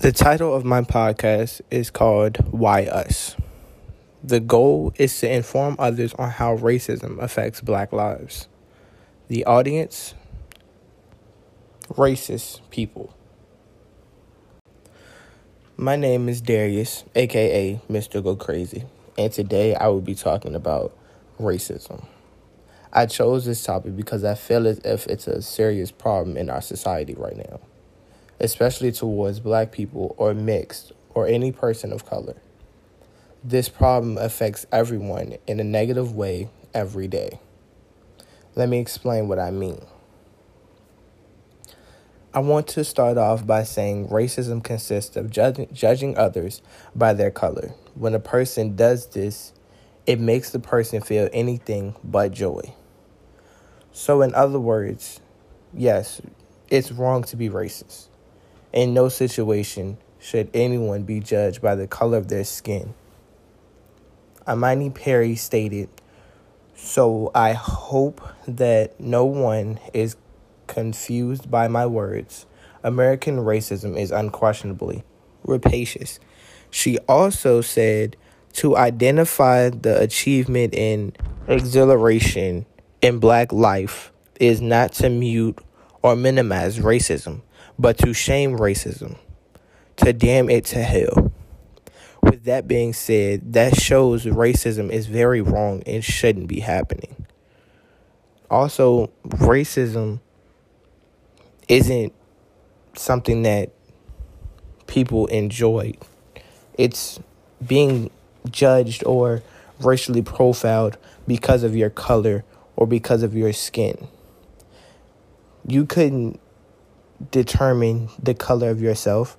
The title of my podcast is called Why Us. The goal is to inform others on how racism affects black lives. The audience, racist people. My name is Darius, aka Mr. Go Crazy, and today I will be talking about racism. I chose this topic because I feel as if it's a serious problem in our society right now especially towards black people or mixed or any person of color. This problem affects everyone in a negative way every day. Let me explain what I mean. I want to start off by saying racism consists of judging, judging others by their color. When a person does this, it makes the person feel anything but joy. So, in other words, yes, it's wrong to be racist. In no situation should anyone be judged by the color of their skin. Imani Perry stated, So I hope that no one is confused by my words. American racism is unquestionably rapacious. She also said to identify the achievement in exhilaration in black life is not to mute or minimize racism but to shame racism, to damn it to hell. With that being said, that shows racism is very wrong and shouldn't be happening. Also, racism isn't something that people enjoy. It's being judged or racially profiled because of your color or because of your skin. You couldn't determine the color of yourself.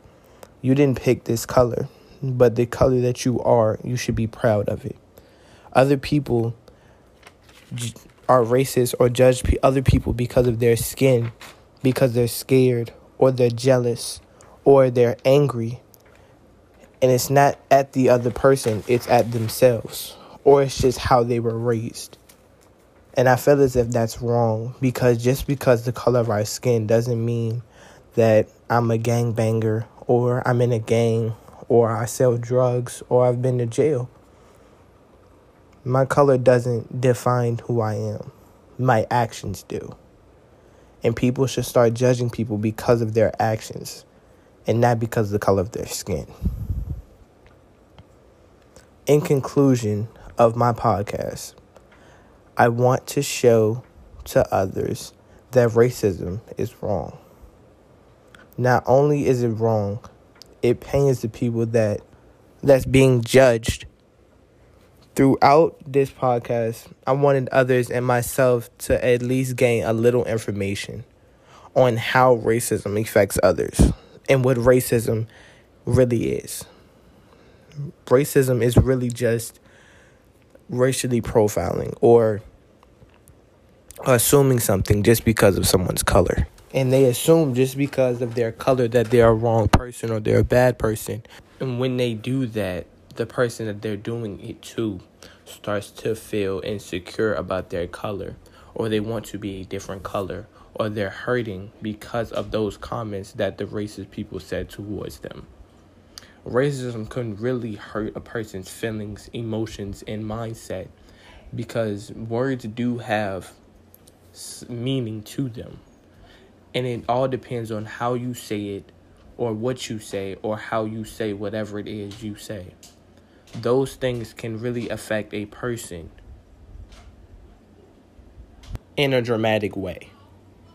You didn't pick this color, but the color that you are, you should be proud of it. Other people are racist or judge other people because of their skin, because they're scared or they're jealous or they're angry. And it's not at the other person, it's at themselves, or it's just how they were raised. And I feel as if that's wrong because just because the color of our skin doesn't mean that I'm a gangbanger or I'm in a gang or I sell drugs or I've been to jail. My color doesn't define who I am. My actions do. And people should start judging people because of their actions and not because of the color of their skin. In conclusion of my podcast, I want to show to others that racism is wrong. Not only is it wrong, it pains the people that that's being judged. Throughout this podcast, I wanted others and myself to at least gain a little information on how racism affects others and what racism really is. Racism is really just racially profiling or assuming something just because of someone's color and they assume just because of their color that they're a wrong person or they're a bad person. And when they do that, the person that they're doing it to starts to feel insecure about their color or they want to be a different color or they're hurting because of those comments that the racist people said towards them. Racism can really hurt a person's feelings, emotions, and mindset because words do have meaning to them. And it all depends on how you say it or what you say or how you say whatever it is you say. Those things can really affect a person in a dramatic way